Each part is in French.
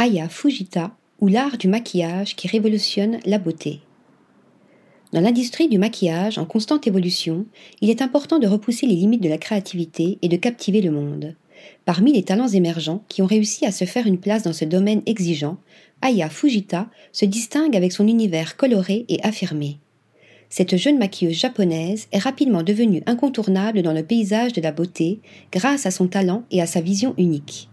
Aya Fujita ou l'art du maquillage qui révolutionne la beauté. Dans l'industrie du maquillage en constante évolution, il est important de repousser les limites de la créativité et de captiver le monde. Parmi les talents émergents qui ont réussi à se faire une place dans ce domaine exigeant, Aya Fujita se distingue avec son univers coloré et affirmé. Cette jeune maquilleuse japonaise est rapidement devenue incontournable dans le paysage de la beauté grâce à son talent et à sa vision unique.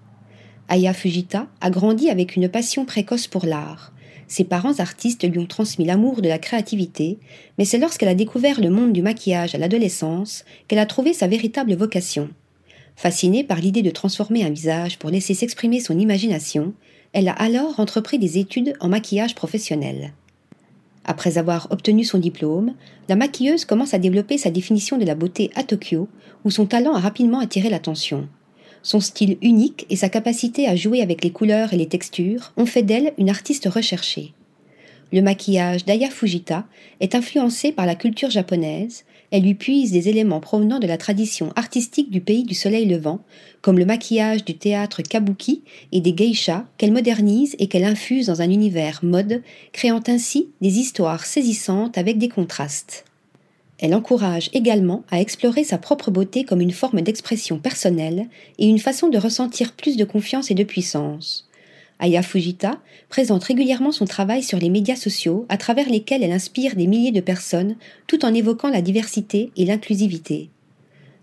Aya Fujita a grandi avec une passion précoce pour l'art. Ses parents artistes lui ont transmis l'amour de la créativité, mais c'est lorsqu'elle a découvert le monde du maquillage à l'adolescence qu'elle a trouvé sa véritable vocation. Fascinée par l'idée de transformer un visage pour laisser s'exprimer son imagination, elle a alors entrepris des études en maquillage professionnel. Après avoir obtenu son diplôme, la maquilleuse commence à développer sa définition de la beauté à Tokyo, où son talent a rapidement attiré l'attention. Son style unique et sa capacité à jouer avec les couleurs et les textures ont fait d'elle une artiste recherchée. Le maquillage d'Aya Fujita est influencé par la culture japonaise, elle lui puise des éléments provenant de la tradition artistique du pays du soleil levant, comme le maquillage du théâtre kabuki et des geishas qu'elle modernise et qu'elle infuse dans un univers mode, créant ainsi des histoires saisissantes avec des contrastes. Elle encourage également à explorer sa propre beauté comme une forme d'expression personnelle et une façon de ressentir plus de confiance et de puissance. Aya Fujita présente régulièrement son travail sur les médias sociaux à travers lesquels elle inspire des milliers de personnes tout en évoquant la diversité et l'inclusivité.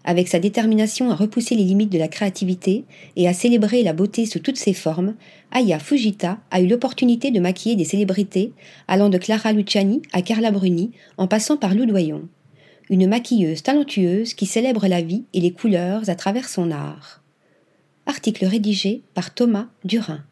Avec sa détermination à repousser les limites de la créativité et à célébrer la beauté sous toutes ses formes, Aya Fujita a eu l'opportunité de maquiller des célébrités allant de Clara Luciani à Carla Bruni en passant par Lou Doyon une maquilleuse talentueuse qui célèbre la vie et les couleurs à travers son art. Article rédigé par Thomas Durin.